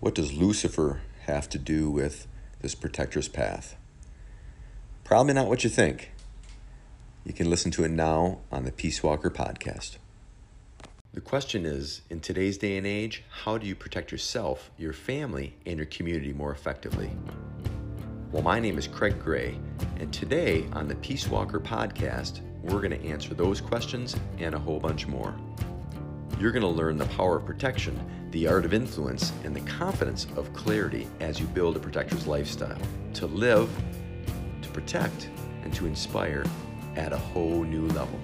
What does Lucifer have to do with this protector's path? Probably not what you think. You can listen to it now on the Peace Walker podcast. The question is in today's day and age, how do you protect yourself, your family, and your community more effectively? Well, my name is Craig Gray, and today on the Peace Walker podcast, we're going to answer those questions and a whole bunch more. You're going to learn the power of protection, the art of influence, and the confidence of clarity as you build a protector's lifestyle to live, to protect, and to inspire at a whole new level.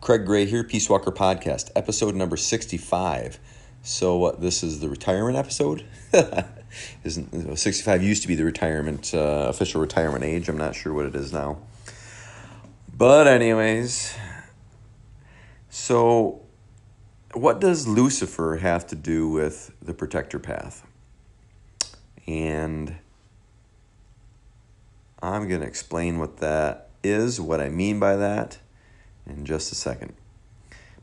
Craig Gray here, Peace Walker Podcast, episode number 65. So, uh, this is the retirement episode? Isn't 65 used to be the retirement, uh, official retirement age. I'm not sure what it is now. But, anyways, so what does Lucifer have to do with the protector path? And I'm going to explain what that is, what I mean by that, in just a second.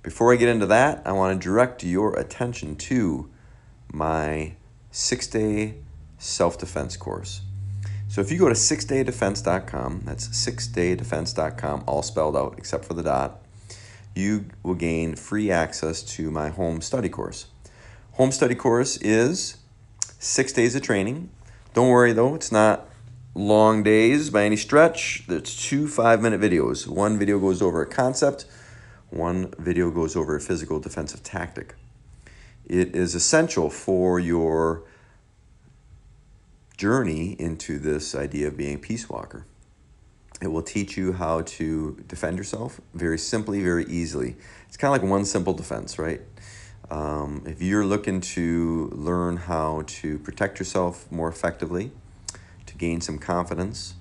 Before I get into that, I want to direct your attention to my six day self defense course. So if you go to sixdaydefense.com, that's sixdaydefense.com, all spelled out except for the dot, you will gain free access to my home study course. Home study course is six days of training. Don't worry though, it's not long days by any stretch. It's two five minute videos. One video goes over a concept, one video goes over a physical defensive tactic. It is essential for your journey into this idea of being a peace walker. It will teach you how to defend yourself very simply, very easily. It's kind of like one simple defense, right? Um, if you're looking to learn how to protect yourself more effectively, to gain some confidence,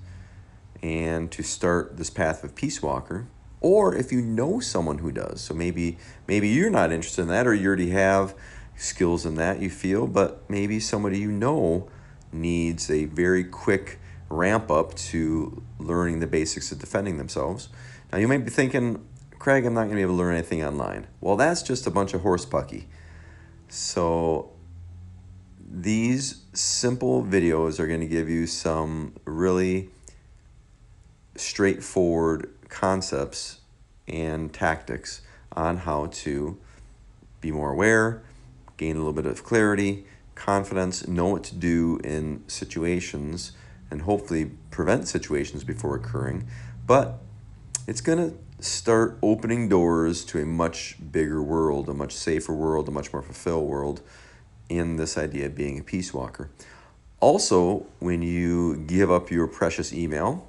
and to start this path of peace walker, or if you know someone who does, so maybe maybe you're not interested in that, or you already have skills in that you feel, but maybe somebody you know needs a very quick ramp up to learning the basics of defending themselves. Now, you might be thinking, Craig, I'm not going to be able to learn anything online. Well, that's just a bunch of horse pucky. So, these simple videos are going to give you some really straightforward concepts and tactics on how to be more aware, gain a little bit of clarity, confidence, know what to do in situations, and hopefully prevent situations before occurring. But it's going to start opening doors to a much bigger world, a much safer world, a much more fulfilled world in this idea of being a peace walker. Also, when you give up your precious email,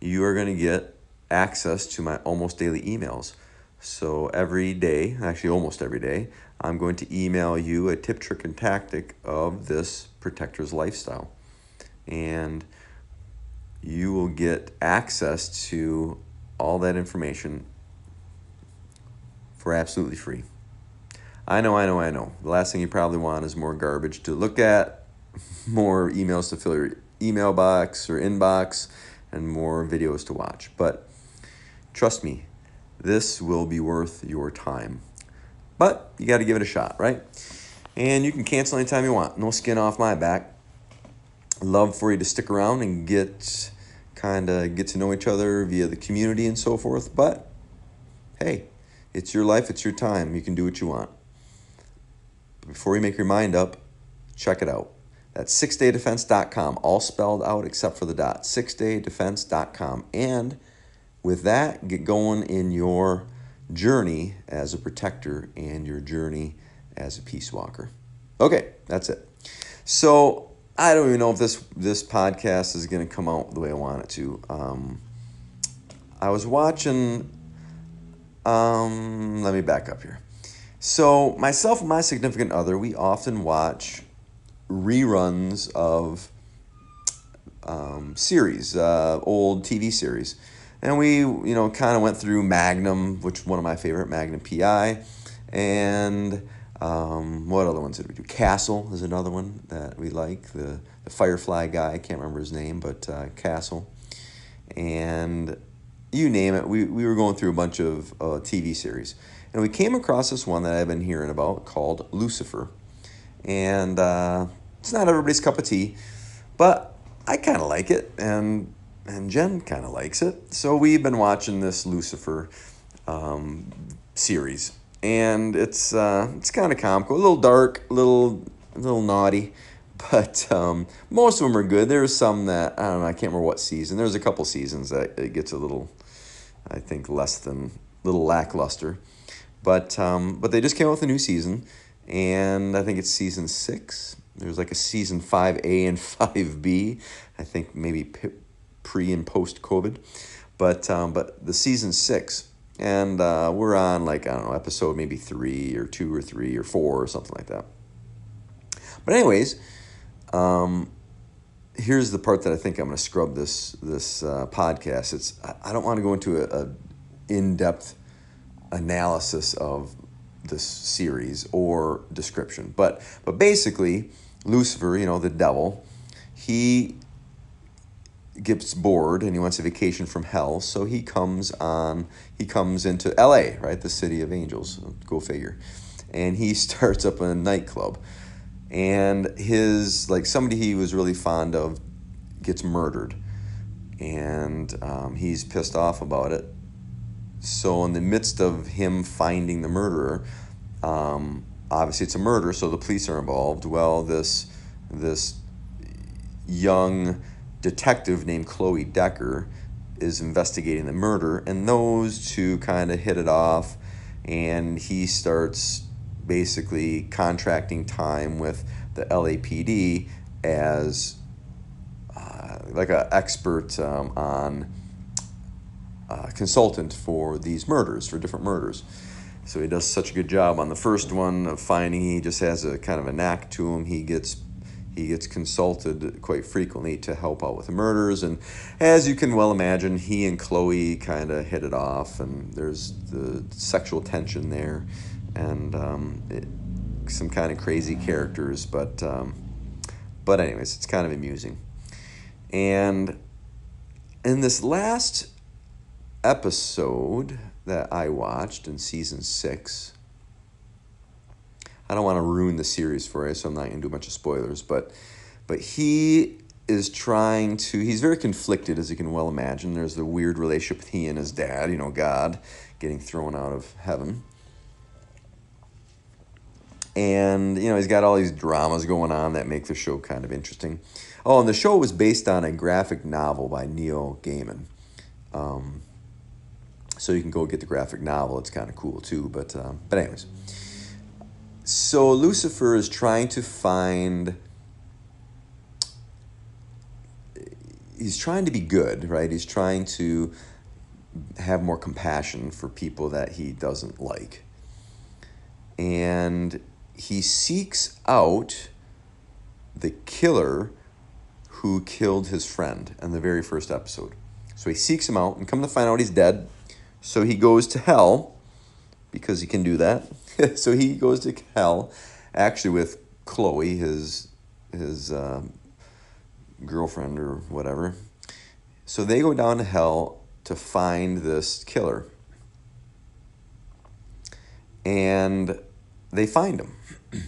you are going to get access to my almost daily emails. So every day, actually almost every day, I'm going to email you a tip, trick, and tactic of this protector's lifestyle. And you will get access to all that information for absolutely free. I know, I know, I know. The last thing you probably want is more garbage to look at, more emails to fill your email box or inbox, and more videos to watch. But trust me, this will be worth your time. But you got to give it a shot, right? And you can cancel anytime you want. No skin off my back. Love for you to stick around and get kind of get to know each other via the community and so forth. But hey, it's your life, it's your time. You can do what you want. Before you make your mind up, check it out. That's sixdaydefense.com, all spelled out except for the dot. Sixdaydefense.com. And with that, get going in your journey as a protector and your journey as a peace walker. Okay, that's it. So I don't even know if this this podcast is going to come out the way I want it to. Um, I was watching. Um, let me back up here. So myself and my significant other, we often watch reruns of um, series, uh, old TV series. And we, you know, kind of went through Magnum, which is one of my favorite, Magnum PI, and um, what other ones did we do? Castle is another one that we like. The the Firefly guy, I can't remember his name, but uh, Castle, and you name it. We we were going through a bunch of uh, TV series, and we came across this one that I've been hearing about called Lucifer. And uh, it's not everybody's cup of tea, but I kind of like it, and and Jen kind of likes it. So we've been watching this Lucifer um, series, and it's uh, it's kind of comical, a little dark, a little a little naughty, but um, most of them are good. There's some that I don't know. I can't remember what season. There's a couple seasons that it gets a little, I think, less than little lackluster, but um, but they just came out with a new season, and I think it's season six. There's like a season five A and five B. I think maybe pre and post COVID, but um, but the season six and uh, we're on like I don't know episode maybe three or two or three or four or something like that. But anyways, um, here's the part that I think I'm going to scrub this this uh, podcast. It's I don't want to go into a, a in depth analysis of this series or description, but but basically Lucifer, you know the devil, he gets bored and he wants a vacation from hell, so he comes on he comes into L.A. right, the city of angels. Go figure, and he starts up a nightclub, and his like somebody he was really fond of gets murdered, and um, he's pissed off about it. So in the midst of him finding the murderer, um, obviously it's a murder, so the police are involved. Well, this this young detective named Chloe Decker is investigating the murder, and those two kind of hit it off, and he starts basically contracting time with the LAPD as uh, like an expert um, on uh, consultant for these murders, for different murders. So he does such a good job on the first one of finding. He just has a kind of a knack to him. He gets he gets consulted quite frequently to help out with the murders. And as you can well imagine, he and Chloe kind of hit it off, and there's the sexual tension there, and um, it, some kind of crazy characters. But, um, but, anyways, it's kind of amusing. And in this last episode that I watched in season six, I don't want to ruin the series for you, so I'm not going to do a bunch of spoilers. But but he is trying to. He's very conflicted, as you can well imagine. There's the weird relationship with he and his dad. You know, God getting thrown out of heaven. And you know he's got all these dramas going on that make the show kind of interesting. Oh, and the show was based on a graphic novel by Neil Gaiman. Um, so you can go get the graphic novel. It's kind of cool too. But um, but anyways, so Lucifer is trying to find he's trying to be good, right? He's trying to have more compassion for people that he doesn't like. And he seeks out the killer who killed his friend in the very first episode. So he seeks him out and come to find out he's dead. So he goes to hell because he can do that. so he goes to hell, actually with Chloe, his his um, girlfriend or whatever. So they go down to hell to find this killer, and they find him.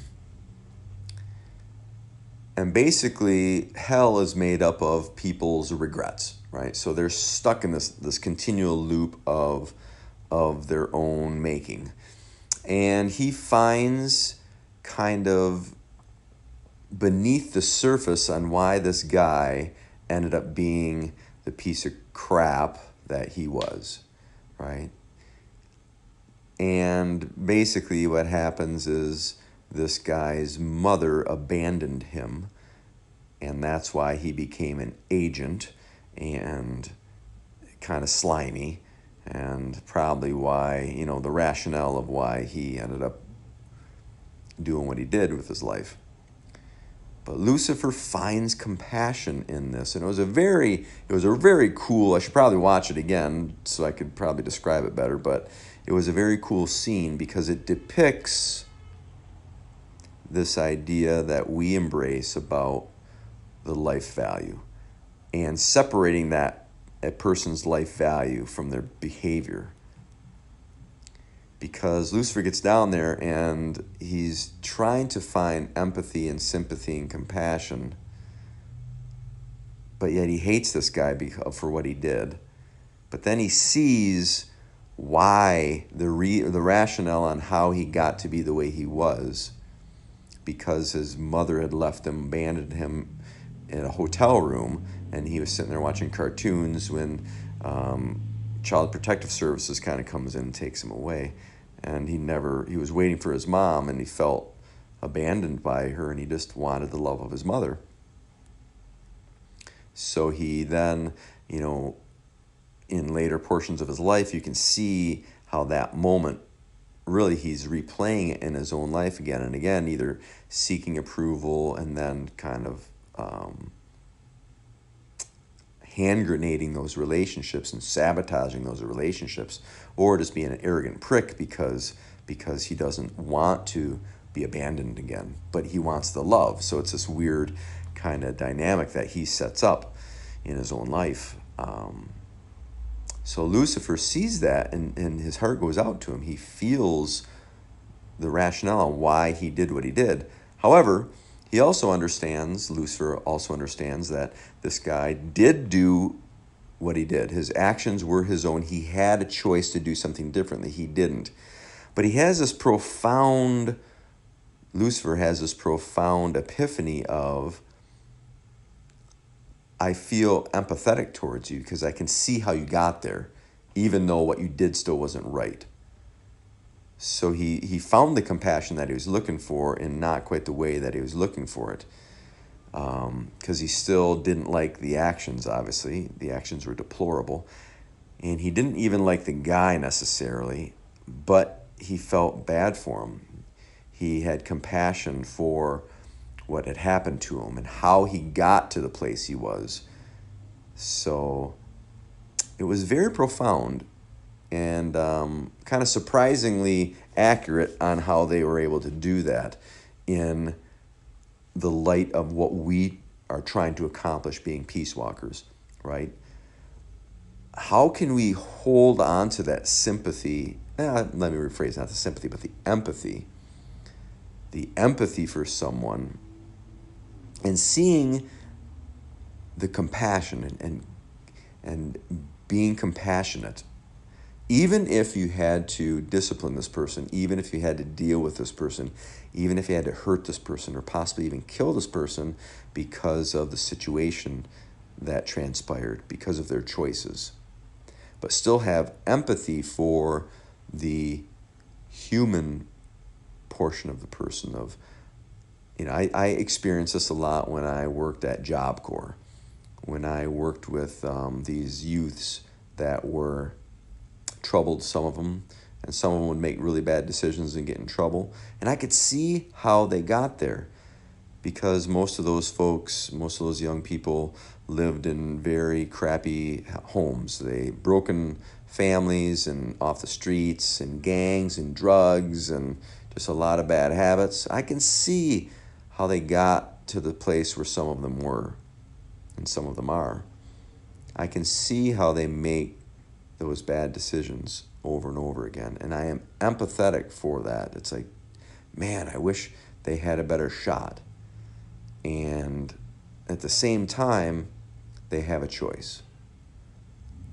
and basically, hell is made up of people's regrets, right? So they're stuck in this this continual loop of of their own making and he finds kind of beneath the surface on why this guy ended up being the piece of crap that he was, right? And basically, what happens is this guy's mother abandoned him, and that's why he became an agent and kind of slimy and probably why, you know, the rationale of why he ended up doing what he did with his life. But Lucifer finds compassion in this, and it was a very, it was a very cool. I should probably watch it again so I could probably describe it better. But it was a very cool scene because it depicts this idea that we embrace about the life value, and separating that a person's life value from their behavior. because Lucifer gets down there and he's trying to find empathy and sympathy and compassion, but yet he hates this guy uh, for what he did. But then he sees why the re- the rationale on how he got to be the way he was because his mother had left him abandoned him in a hotel room and he was sitting there watching cartoons when um, child protective services kind of comes in and takes him away. And he never he was waiting for his mom and he felt abandoned by her and he just wanted the love of his mother. So he then you know in later portions of his life you can see how that moment really he's replaying it in his own life again and again either seeking approval and then kind of um, hand grenading those relationships and sabotaging those relationships, or just being an arrogant prick because because he doesn't want to be abandoned again, but he wants the love. So it's this weird kind of dynamic that he sets up in his own life. Um, so Lucifer sees that and, and his heart goes out to him. He feels the rationale on why he did what he did. However, he also understands, Lucifer also understands that this guy did do what he did. His actions were his own. He had a choice to do something differently. He didn't. But he has this profound, Lucifer has this profound epiphany of, I feel empathetic towards you because I can see how you got there, even though what you did still wasn't right. So he, he found the compassion that he was looking for in not quite the way that he was looking for it. Because um, he still didn't like the actions, obviously. The actions were deplorable. And he didn't even like the guy necessarily, but he felt bad for him. He had compassion for what had happened to him and how he got to the place he was. So it was very profound and um, kind of surprisingly accurate on how they were able to do that in the light of what we are trying to accomplish being peace walkers, right? How can we hold on to that sympathy? Eh, let me rephrase not the sympathy, but the empathy. The empathy for someone and seeing the compassion and, and, and being compassionate even if you had to discipline this person, even if you had to deal with this person, even if you had to hurt this person or possibly even kill this person because of the situation that transpired, because of their choices, but still have empathy for the human portion of the person of you know I, I experienced this a lot when i worked at job corps when i worked with um, these youths that were troubled some of them, and some of them would make really bad decisions and get in trouble. And I could see how they got there because most of those folks, most of those young people lived in very crappy homes. They broken families and off the streets and gangs and drugs and just a lot of bad habits. I can see how they got to the place where some of them were and some of them are. I can see how they make those bad decisions over and over again. And I am empathetic for that. It's like, man, I wish they had a better shot. And at the same time, they have a choice,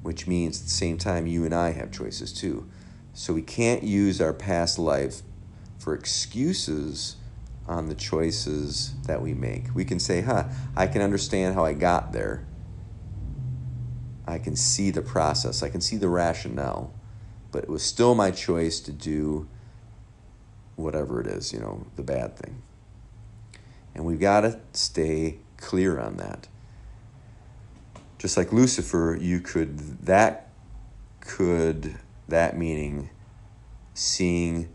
which means at the same time, you and I have choices too. So we can't use our past life for excuses on the choices that we make. We can say, huh, I can understand how I got there I can see the process, I can see the rationale, but it was still my choice to do whatever it is, you know, the bad thing. And we've got to stay clear on that. Just like Lucifer, you could, that could, that meaning seeing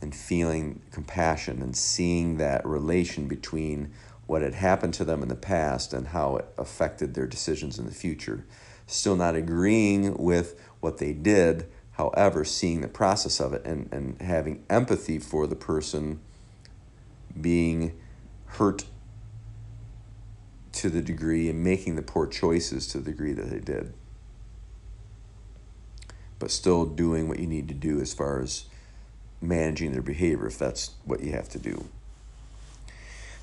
and feeling compassion and seeing that relation between what had happened to them in the past and how it affected their decisions in the future still not agreeing with what they did, however, seeing the process of it and, and having empathy for the person being hurt to the degree and making the poor choices to the degree that they did. but still doing what you need to do as far as managing their behavior if that's what you have to do.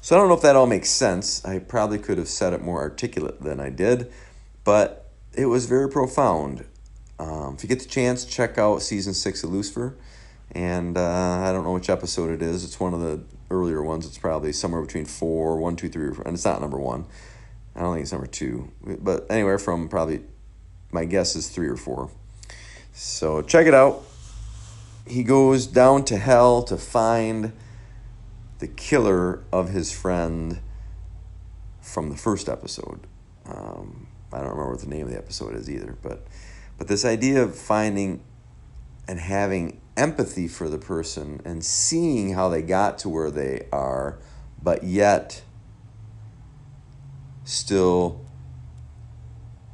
So I don't know if that all makes sense. I probably could have said it more articulate than I did, but it was very profound. Um, if you get the chance, check out season six of Lucifer. And uh, I don't know which episode it is. It's one of the earlier ones. It's probably somewhere between four, one, two, three, and it's not number one. I don't think it's number two, but anywhere from probably, my guess is three or four. So check it out. He goes down to hell to find the killer of his friend from the first episode. Um, I don't remember what the name of the episode is either, but but this idea of finding and having empathy for the person and seeing how they got to where they are, but yet still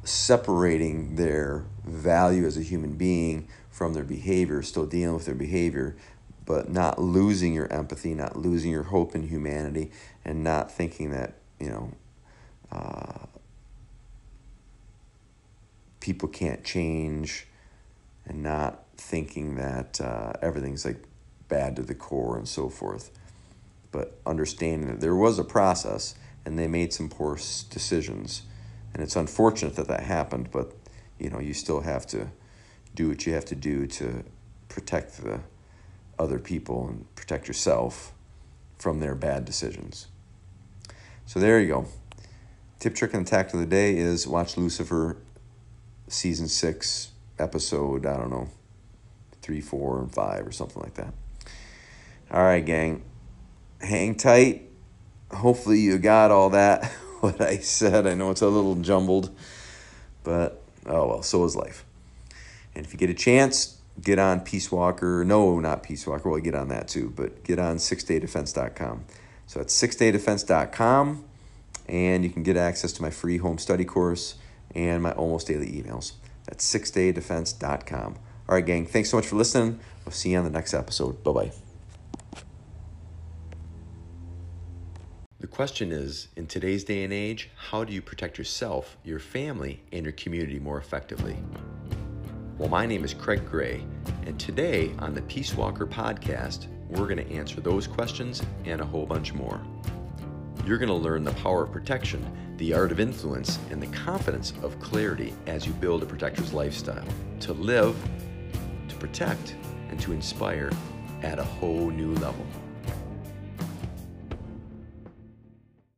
separating their value as a human being from their behavior, still dealing with their behavior, but not losing your empathy, not losing your hope in humanity, and not thinking that, you know, uh, people can't change, and not thinking that uh, everything's like bad to the core and so forth. But understanding that there was a process and they made some poor decisions. And it's unfortunate that that happened, but you know, you still have to do what you have to do to protect the other people and protect yourself from their bad decisions. So there you go. Tip, trick, and tact of the day is watch Lucifer season six, episode, I don't know, three, four, and five, or something like that. All right, gang. Hang tight. Hopefully, you got all that, what I said. I know it's a little jumbled, but oh well, so is life. And if you get a chance, get on Peace Walker. No, not Peace Walker. Well, get on that too, but get on sixdaydefense.com. So it's sixdaydefense.com, and you can get access to my free home study course and my almost daily emails. That's sixdaydefense.com. All right, gang, thanks so much for listening. We'll see you on the next episode. Bye bye. The question is in today's day and age, how do you protect yourself, your family, and your community more effectively? Well, my name is Craig Gray, and today on the Peace Walker podcast, we're going to answer those questions and a whole bunch more. You're going to learn the power of protection, the art of influence, and the confidence of clarity as you build a protector's lifestyle to live, to protect, and to inspire at a whole new level.